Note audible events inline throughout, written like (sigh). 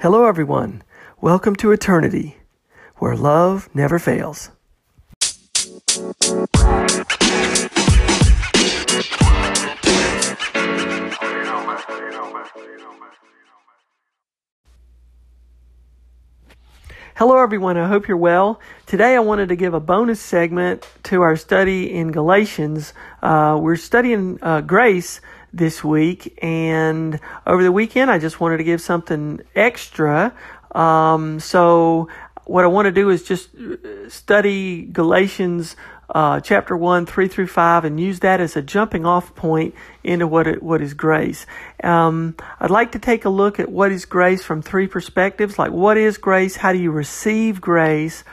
Hello, everyone. Welcome to eternity, where love never fails. Hello, everyone. I hope you're well. Today, I wanted to give a bonus segment to our study in Galatians. Uh, we're studying uh, grace this week, and over the weekend, I just wanted to give something extra. Um, so, what I want to do is just study Galatians uh, chapter 1, 3 through 5, and use that as a jumping off point into what, it, what is grace. Um, I'd like to take a look at what is grace from three perspectives like what is grace, how do you receive grace,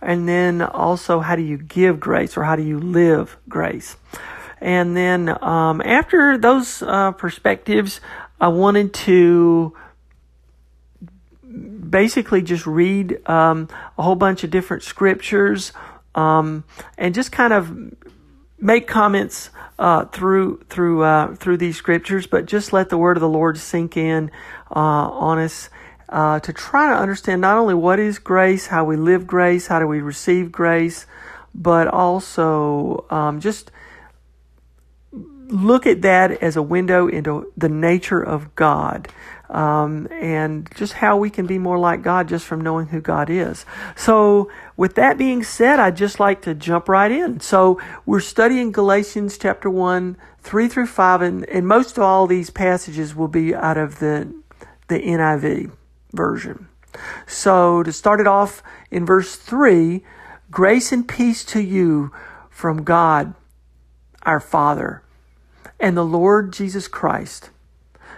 and then also how do you give grace or how do you live grace. And then um, after those uh, perspectives, I wanted to basically just read um, a whole bunch of different scriptures um, and just kind of make comments uh, through through uh, through these scriptures, but just let the word of the Lord sink in uh, on us uh, to try to understand not only what is grace, how we live grace, how do we receive grace, but also um, just look at that as a window into the nature of God um, and just how we can be more like God just from knowing who God is. So, with that being said, I'd just like to jump right in. So, we're studying Galatians chapter 1, 3 through 5, and, and most of all these passages will be out of the, the NIV version. So, to start it off in verse 3, grace and peace to you from God, our Father, and the Lord Jesus Christ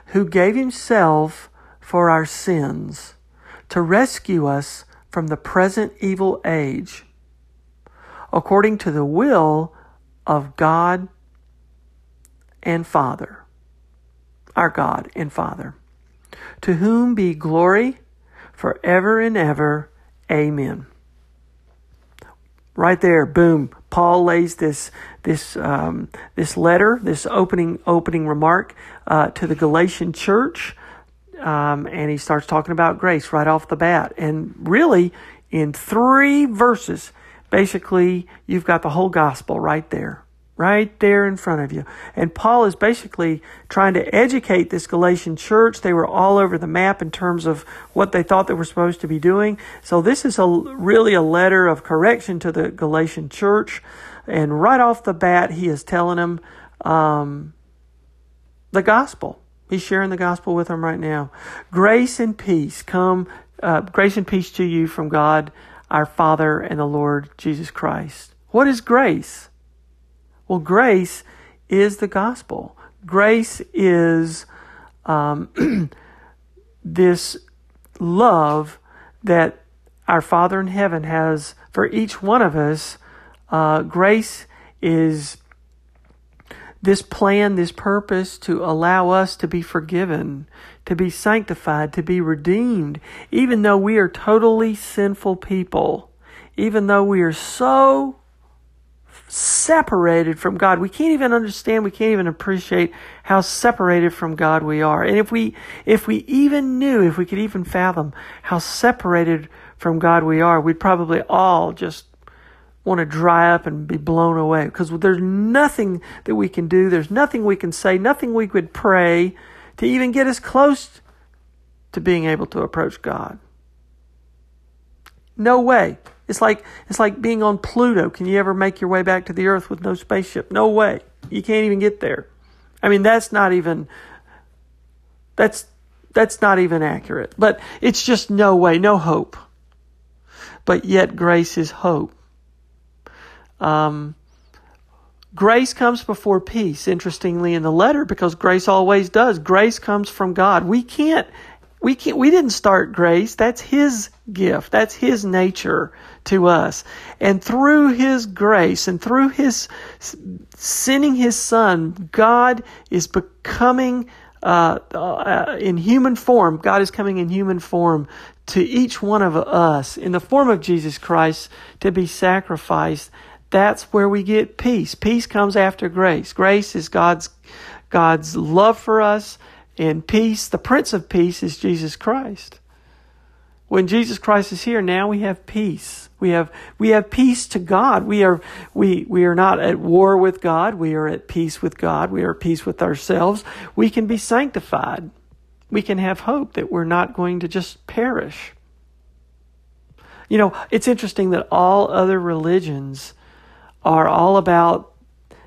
who gave himself for our sins to rescue us from the present evil age, according to the will of God and Father, our God and Father, to whom be glory forever and ever. Amen. Right there, boom. Paul lays this this um, this letter, this opening opening remark uh, to the Galatian church, um, and he starts talking about grace right off the bat. And really, in three verses, basically, you've got the whole gospel right there right there in front of you. And Paul is basically trying to educate this Galatian church. They were all over the map in terms of what they thought they were supposed to be doing. So this is a really a letter of correction to the Galatian church. And right off the bat, he is telling them um, the gospel. He's sharing the gospel with them right now. Grace and peace come, uh, grace and peace to you from God, our Father, and the Lord Jesus Christ. What is grace? Well, grace is the gospel. Grace is um, (clears throat) this love that our Father in heaven has for each one of us uh, grace is this plan, this purpose to allow us to be forgiven, to be sanctified, to be redeemed, even though we are totally sinful people, even though we are so separated from God. We can't even understand, we can't even appreciate how separated from God we are. And if we if we even knew, if we could even fathom how separated from God we are, we'd probably all just want to dry up and be blown away because there's nothing that we can do, there's nothing we can say, nothing we could pray to even get us close to being able to approach God. No way. It's like it's like being on Pluto. Can you ever make your way back to the Earth with no spaceship? No way. You can't even get there. I mean, that's not even that's that's not even accurate. But it's just no way, no hope. But yet grace is hope. Um, grace comes before peace, interestingly, in the letter, because grace always does. Grace comes from God. We can't, we can't, we didn't start grace. That's His gift. That's His nature to us. And through His grace and through His sending His Son, God is becoming uh, uh, in human form. God is coming in human form to each one of us in the form of Jesus Christ to be sacrificed that's where we get peace. Peace comes after grace. Grace is God's God's love for us, and peace, the Prince of Peace, is Jesus Christ. When Jesus Christ is here, now we have peace. We have, we have peace to God. We are, we, we are not at war with God. We are at peace with God. We are at peace with ourselves. We can be sanctified. We can have hope that we're not going to just perish. You know, it's interesting that all other religions are all about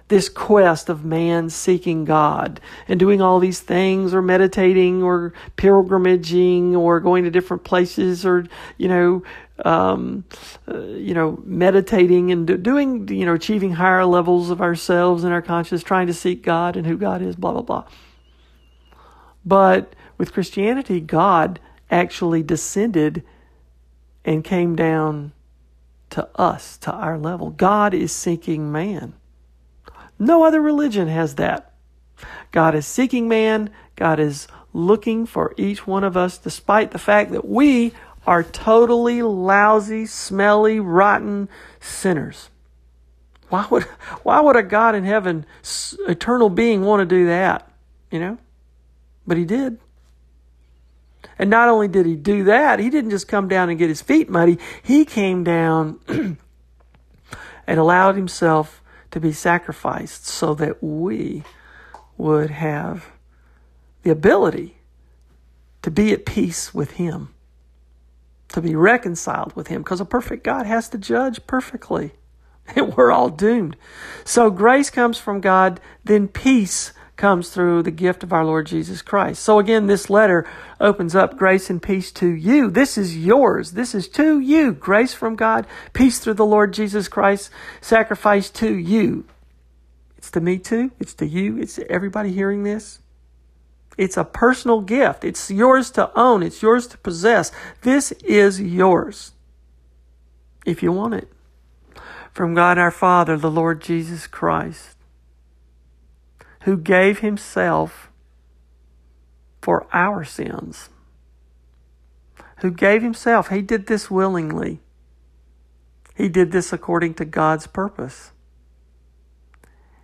this quest of man seeking God and doing all these things or meditating or pilgrimaging or going to different places or, you know, um, uh, you know, meditating and do, doing, you know, achieving higher levels of ourselves and our consciousness, trying to seek God and who God is, blah, blah, blah. But with Christianity, God actually descended and came down to us, to our level. God is seeking man. No other religion has that. God is seeking man. God is looking for each one of us, despite the fact that we are totally lousy, smelly, rotten sinners. Why would, why would a God in heaven, eternal being, want to do that? You know? But he did. And not only did he do that, he didn't just come down and get his feet muddy, he came down (clears throat) and allowed himself to be sacrificed so that we would have the ability to be at peace with him, to be reconciled with him, because a perfect God has to judge perfectly. (laughs) And we're all doomed. So grace comes from God, then peace comes through the gift of our Lord Jesus Christ. So again, this letter opens up grace and peace to you. This is yours. This is to you. Grace from God, peace through the Lord Jesus Christ, sacrifice to you. It's to me too. It's to you. It's to everybody hearing this. It's a personal gift. It's yours to own. It's yours to possess. This is yours. If you want it. From God our Father, the Lord Jesus Christ who gave himself for our sins. Who gave himself. He did this willingly. He did this according to God's purpose.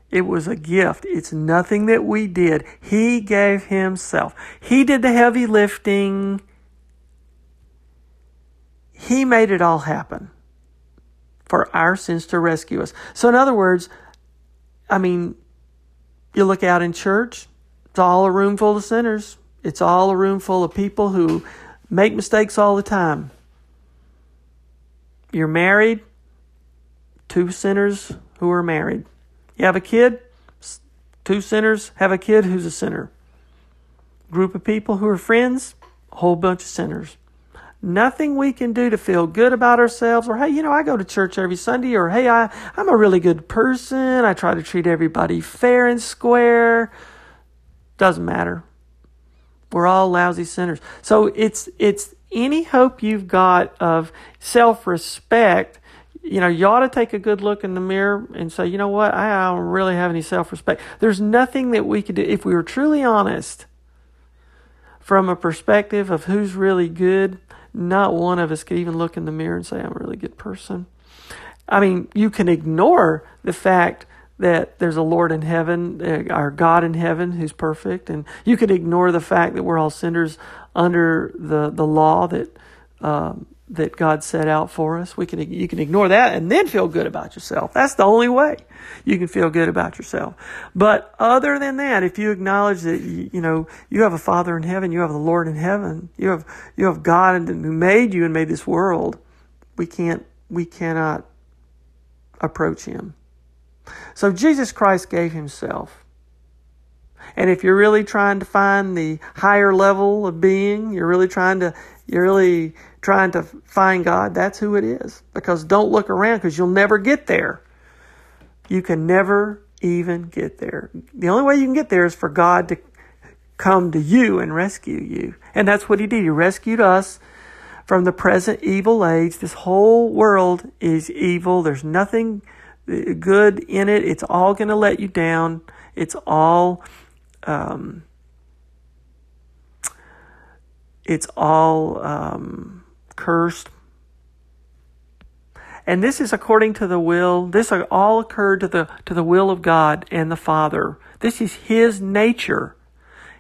It was a gift. It's nothing that we did. He gave himself. He did the heavy lifting. He made it all happen for our sins to rescue us. So, in other words, I mean, you look out in church, it's all a room full of sinners. It's all a room full of people who make mistakes all the time. You're married, two sinners who are married. You have a kid, two sinners have a kid who's a sinner. Group of people who are friends, a whole bunch of sinners. Nothing we can do to feel good about ourselves, or hey, you know, I go to church every Sunday, or hey, I, I'm a really good person. I try to treat everybody fair and square. Doesn't matter. We're all lousy sinners. So it's it's any hope you've got of self respect. You know, you ought to take a good look in the mirror and say, you know what, I don't really have any self respect. There's nothing that we could do if we were truly honest from a perspective of who's really good not one of us could even look in the mirror and say, I'm a really good person. I mean, you can ignore the fact that there's a Lord in heaven, uh, our God in heaven who's perfect, and you can ignore the fact that we're all sinners under the, the law that um, that God set out for us. We can you can ignore that and then feel good about yourself. That's the only way you can feel good about yourself. But other than that, if you acknowledge that you, you know you have a Father in heaven, you have the Lord in heaven, you have you have God who made you and made this world, we can't we cannot approach Him. So Jesus Christ gave Himself. And if you're really trying to find the higher level of being, you're really trying to you're really trying to find God, that's who it is. Because don't look around because you'll never get there. You can never even get there. The only way you can get there is for God to come to you and rescue you. And that's what He did. He rescued us from the present evil age. This whole world is evil. There's nothing good in it. It's all going to let you down. It's all um, it's all um, cursed. And this is according to the will. This all occurred to the to the will of God and the Father. This is His nature.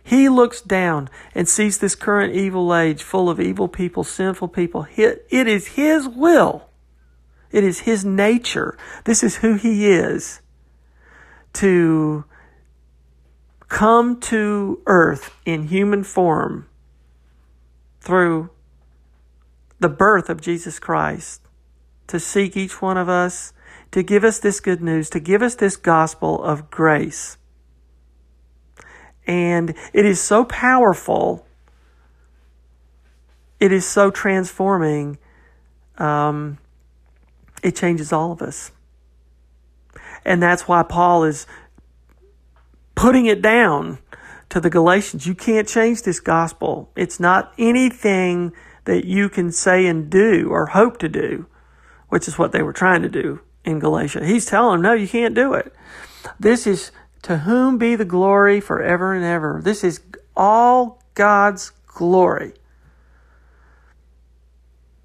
He looks down and sees this current evil age full of evil people, sinful people. It is His will. It is His nature. This is who He is to come to earth in human form through the birth of Jesus Christ to seek each one of us, to give us this good news, to give us this gospel of grace. And it is so powerful. It is so transforming. Um, it changes all of us. And that's why Paul is putting it down to the Galatians. You can't change this gospel. It's not anything that you can say and do or hope to do, which is what they were trying to do in Galatia. He's telling them, no, you can't do it. This is to whom be the glory forever and ever. This is all God's glory.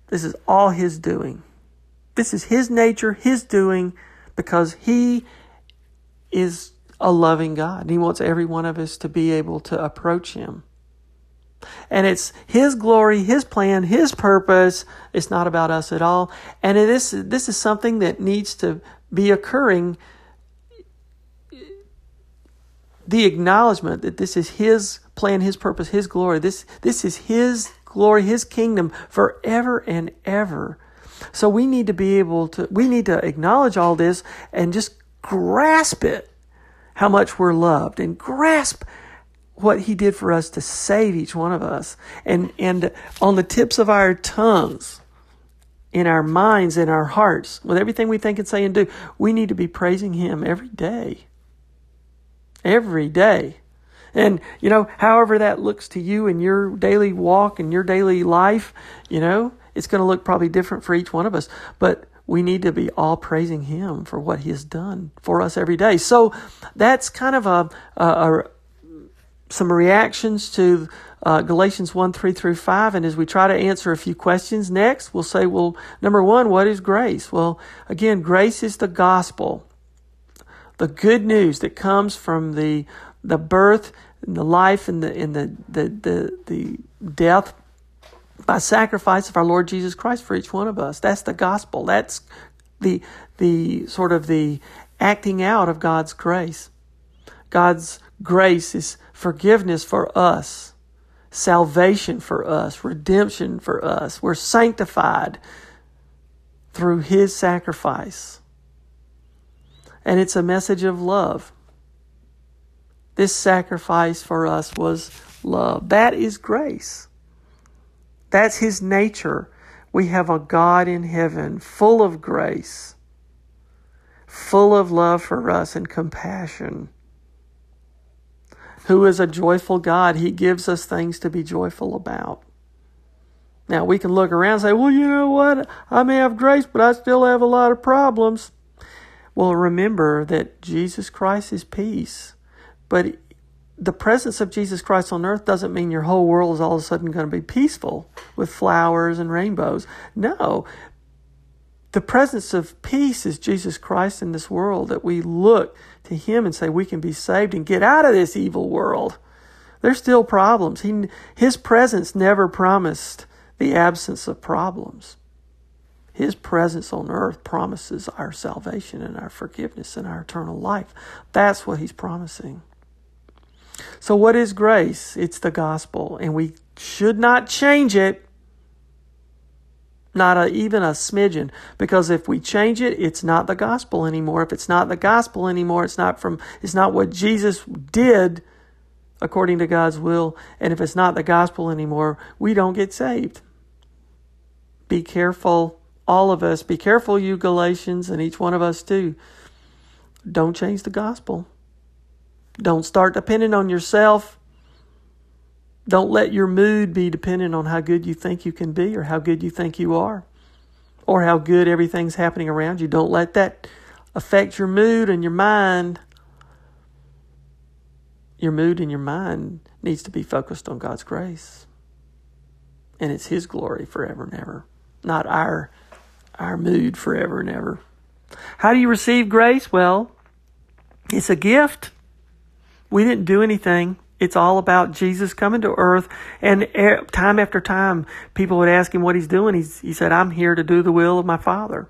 This is all His doing. This is His nature, His doing, because He is a loving God. He wants every one of us to be able to approach Him. And it's His glory, His plan, His purpose. It's not about us at all. And it is, this is something that needs to be occurring. The acknowledgement that this is His plan, His purpose, His glory. This, this is His glory, His kingdom forever and ever. So we need to be able to, we need to acknowledge all this and just grasp it, how much we're loved, and grasp what he did for us to save each one of us. And, and on the tips of our tongues, in our minds, in our hearts, with everything we think and say and do, we need to be praising him every day. Every day. And, you know, however that looks to you in your daily walk and your daily life, you know, it's going to look probably different for each one of us. But we need to be all praising Him for what He has done for us every day. So that's kind of a, a, a some reactions to uh, Galatians 1 3 through 5. And as we try to answer a few questions next, we'll say, well, number one, what is grace? Well, again, grace is the gospel, the good news that comes from the, the birth and the life and the, and the, the, the, the death by sacrifice of our Lord Jesus Christ for each one of us. That's the gospel. That's the, the sort of the acting out of God's grace. God's grace is forgiveness for us, salvation for us, redemption for us. We're sanctified through His sacrifice. And it's a message of love. This sacrifice for us was love. That is grace. That's His nature. We have a God in heaven full of grace, full of love for us and compassion who is a joyful God. He gives us things to be joyful about. Now, we can look around and say, well, you know what? I may have grace, but I still have a lot of problems. Well, remember that Jesus Christ is peace. But the presence of Jesus Christ on earth doesn't mean your whole world is all of a sudden going to be peaceful with flowers and rainbows. No. The presence of peace is Jesus Christ in this world that we look to Him and say we can be saved and get out of this evil world. There's still problems. He, his presence never promised the absence of problems. His presence on earth promises our salvation and our forgiveness and our eternal life. That's what He's promising. So, what is grace? It's the gospel, and we should not change it not a, even a smidgen. Because if we change it, it's not the gospel anymore. If it's not the gospel anymore, it's not from, it's not what Jesus did according to God's will. And if it's not the gospel anymore, we don't get saved. Be careful, all of us. Be careful, you Galatians, and each one of us too. Don't change the gospel. Don't start depending on yourself don't let your mood be dependent on how good you think you can be or how good you think you are or how good everything's happening around you. Don't let that affect your mood and your mind. Your mood and your mind needs to be focused on God's grace. And it's His glory forever and ever, not our, our mood forever and ever. How do you receive grace? Well, it's a gift. We didn't do anything It's all about Jesus coming to earth. And time after time, people would ask him what he's doing. He's, he said, I'm here to do the will of my Father.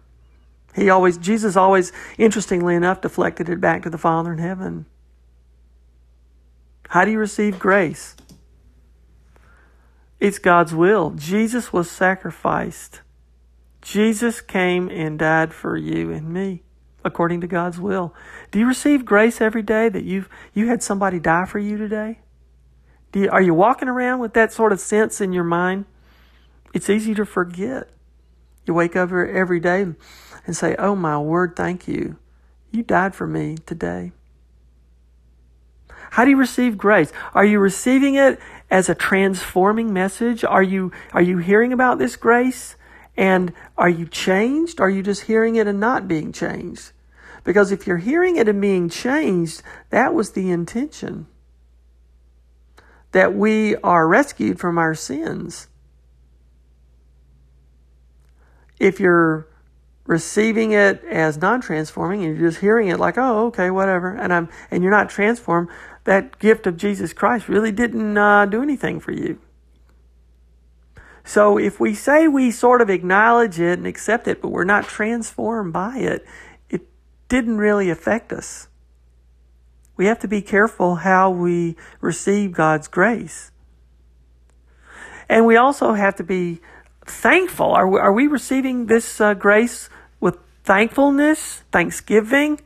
He always, Jesus always, interestingly enough, deflected it back to the Father in heaven. How do you receive grace? It's God's will. Jesus was sacrificed. Jesus came and died for you and me according to God's will. Do you receive grace every day that you've you had somebody die for you today? Do you, are you walking around with that sort of sense in your mind? It's easy to forget. You wake up every day and say, "Oh my word, thank you. You died for me today." How do you receive grace? Are you receiving it as a transforming message? Are you are you hearing about this grace and are you changed? Are you just hearing it and not being changed? Because if you're hearing it and being changed, that was the intention. That we are rescued from our sins. If you're receiving it as non-transforming and you're just hearing it like, oh, okay, whatever, and I'm and you're not transformed, that gift of Jesus Christ really didn't uh, do anything for you. So if we say we sort of acknowledge it and accept it, but we're not transformed by it, it didn't really affect us. We have to be careful how we receive God's grace. And we also have to be thankful. Are we, are we receiving this uh, grace with thankfulness, thanksgiving?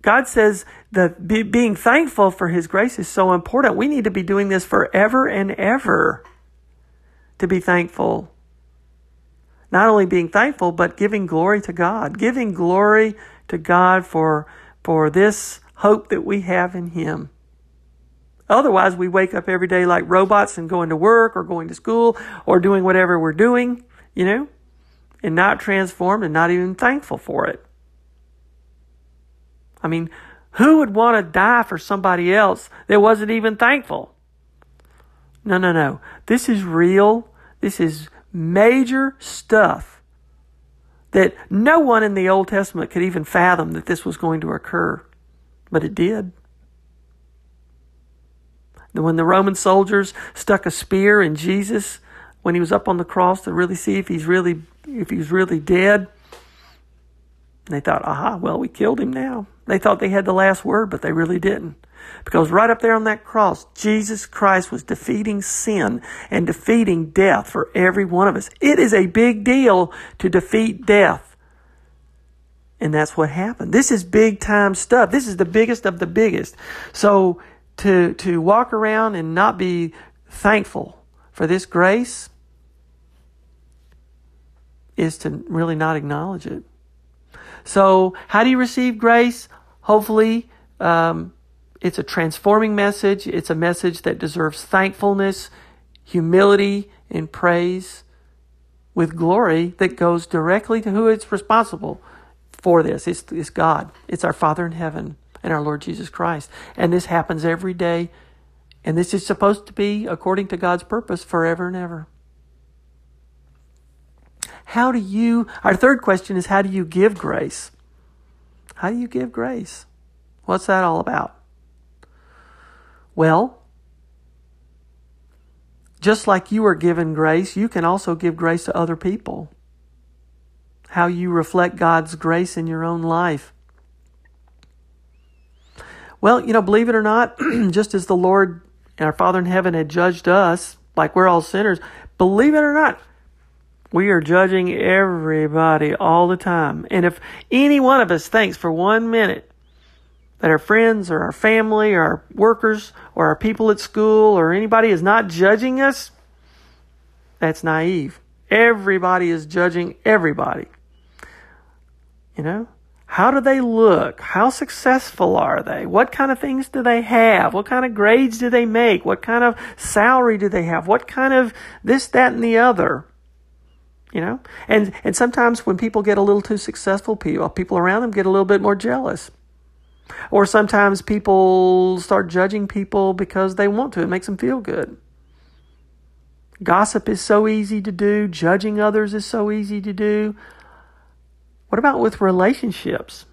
God says that be, being thankful for His grace is so important. We need to be doing this forever and ever to be thankful. Not only being thankful, but giving glory to God, giving glory to God for, for this hope that we have in Him. Otherwise, we wake up every day like robots and going to work or going to school or doing whatever we're doing, you know, and not transformed and not even thankful for it. I mean, who would want to die for somebody else that wasn't even thankful? No, no, no. This is real. This is major stuff that no one in the Old Testament could even fathom that this was going to occur. But it did. When the Roman soldiers stuck a spear in Jesus when he was up on the cross to really see if he's really if he's really dead, they thought, aha, well, we killed him now. They thought they had the last word, but they really didn't. Because right up there on that cross, Jesus Christ was defeating sin and defeating death for every one of us. It is a big deal to defeat death. And that's what happened. This is big time stuff. This is the biggest of the biggest. So to, to walk around and not be thankful for this grace is to really not acknowledge it. So how do you receive grace? Hopefully, um, it's a transforming message. It's a message that deserves thankfulness, humility, and praise with glory that goes directly to who is responsible for this. It's, it's God. It's our Father in heaven and our Lord Jesus Christ. And this happens every day. And this is supposed to be according to God's purpose forever and ever. How do you, our third question is how do you give grace? How do you give grace? What's that all about? Well, just like you are given grace, you can also give grace to other people. How you reflect God's grace in your own life. Well, you know, believe it or not, (clears throat) just as the Lord, our Father in heaven, had judged us, like we're all sinners, believe it or not, we are judging everybody all the time. And if any one of us thinks for one minute that our friends or our family or our workers or our people at school or anybody is not judging us, that's naive. Everybody is judging everybody. You know? How do they look? How successful are they? What kind of things do they have? What kind of grades do they make? What kind of salary do they have? What kind of this, that, and the other? You know? And, and sometimes when people get a little too successful, people, uh, people around them get a little bit more jealous. Or sometimes people start judging people because they want to. It makes them feel good. Gossip is so easy to do. Judging others is so easy to do. What about with relationships?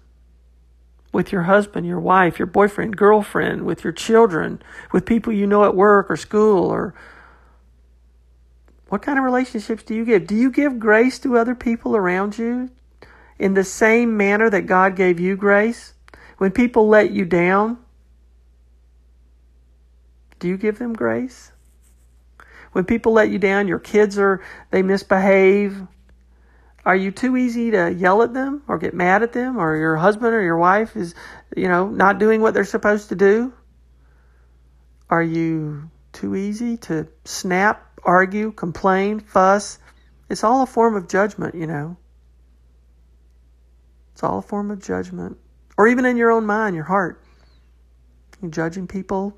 with your husband, your wife, your boyfriend, girlfriend, with your children, with people you know at work or school or what kind of relationships do you give? Do you give grace to other people around you in the same manner that God gave you grace? When people let you down, do you give them grace? When people let you down, your kids are, they misbehave. Are you too easy to yell at them or get mad at them or your husband or your wife is, you know, not doing what they're supposed to do? Are you too easy to snap, argue, complain, fuss? It's all a form of judgment, you know. It's all a form of judgment. Or even in your own mind, your heart. You're judging people.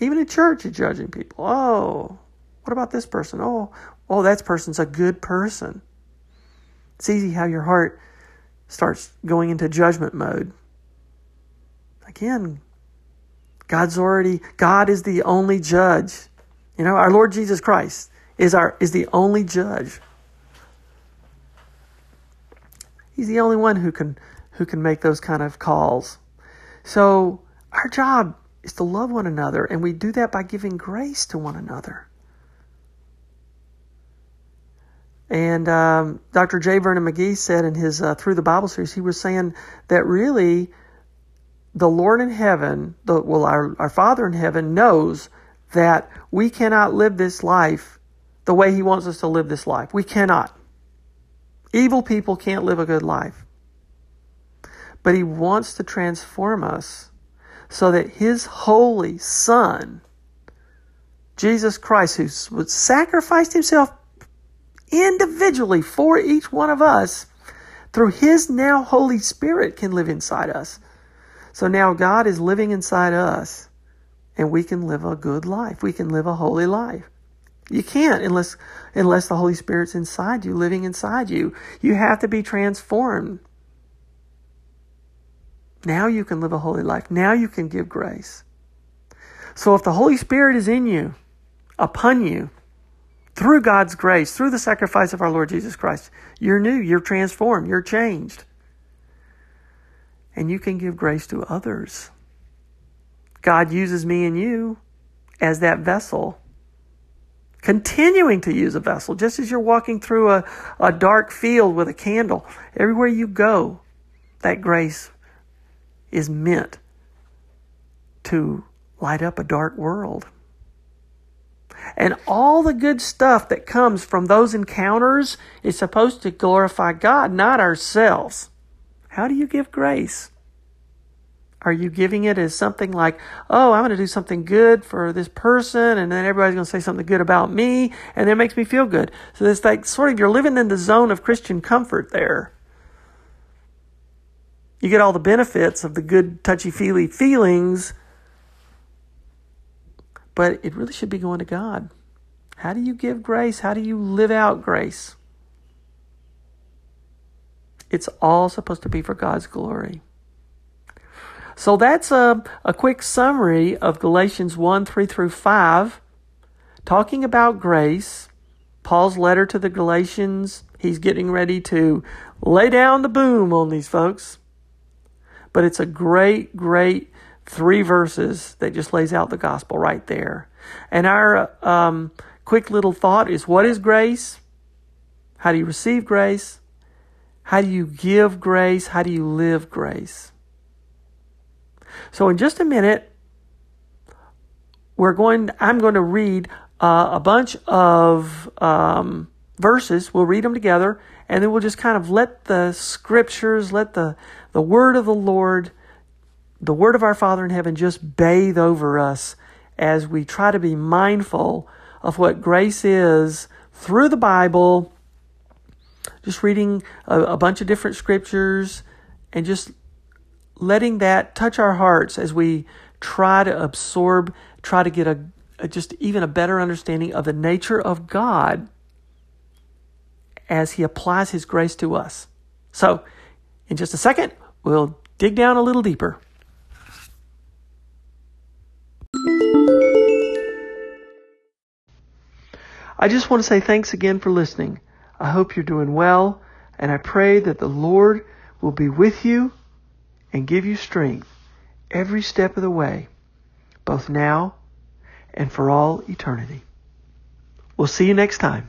Even in church, you're judging people. Oh, what about this person? Oh, oh, that person's a good person. It's easy how your heart starts going into judgment mode. Again, God's already God is the only judge. You know, our Lord Jesus Christ is our is the only judge. He's the only one who can who can make those kind of calls. So our job is to love one another, and we do that by giving grace to one another. And um, Dr. J. Vernon McGee said in his uh, Through the Bible series, he was saying that really the Lord in heaven, the, well, our, our Father in heaven knows that we cannot live this life the way He wants us to live this life. We cannot. Evil people can't live a good life. But He wants to transform us so that His holy Son, Jesus Christ, who sacrificed Himself individually for each one of us through His now Holy Spirit can live inside us. So now God is living inside us and we can live a good life. We can live a holy life. You can't unless unless the Holy Spirit's inside you, living inside you. You have to be transformed. Now you can live a holy life. Now you can give grace. So if the Holy Spirit is in you, upon you, through God's grace, through the sacrifice of our Lord Jesus Christ, you're new, you're transformed, you're changed. And you can give grace to others. God uses me and you as that vessel, continuing to use a vessel, just as you're walking through a, a dark field with a candle. Everywhere you go, that grace is meant to light up a dark world. And all the good stuff that comes from those encounters is supposed to glorify God, not ourselves. How do you give grace? Are you giving it as something like, oh, I'm going to do something good for this person, and then everybody's going to say something good about me, and it makes me feel good? So it's like sort of you're living in the zone of Christian comfort there. You get all the benefits of the good, touchy feely feelings, but it really should be going to God. How do you give grace? How do you live out grace? It's all supposed to be for God's glory. So that's a, a quick summary of Galatians 1 3 through 5, talking about grace. Paul's letter to the Galatians, he's getting ready to lay down the boom on these folks. But it's a great, great three verses that just lays out the gospel right there. And our um, quick little thought is what is grace? How do you receive grace? How do you give grace? How do you live grace? So in just a minute, we're going. I'm going to read uh, a bunch of um, verses. We'll read them together, and then we'll just kind of let the scriptures, let the the word of the Lord the word of our Father in heaven just bathe over us as we try to be mindful of what grace is through the Bible, just reading a, a bunch of different scriptures and just letting that touch our hearts as we try to absorb, try to get a, a just even a better understanding of the nature of God as He applies His grace to us. So, in just a second, we'll dig down a little deeper. I just want to say thanks again for listening. I hope you're doing well, and I pray that the Lord will be with you and give you strength every step of the way, both now and for all eternity. We'll see you next time.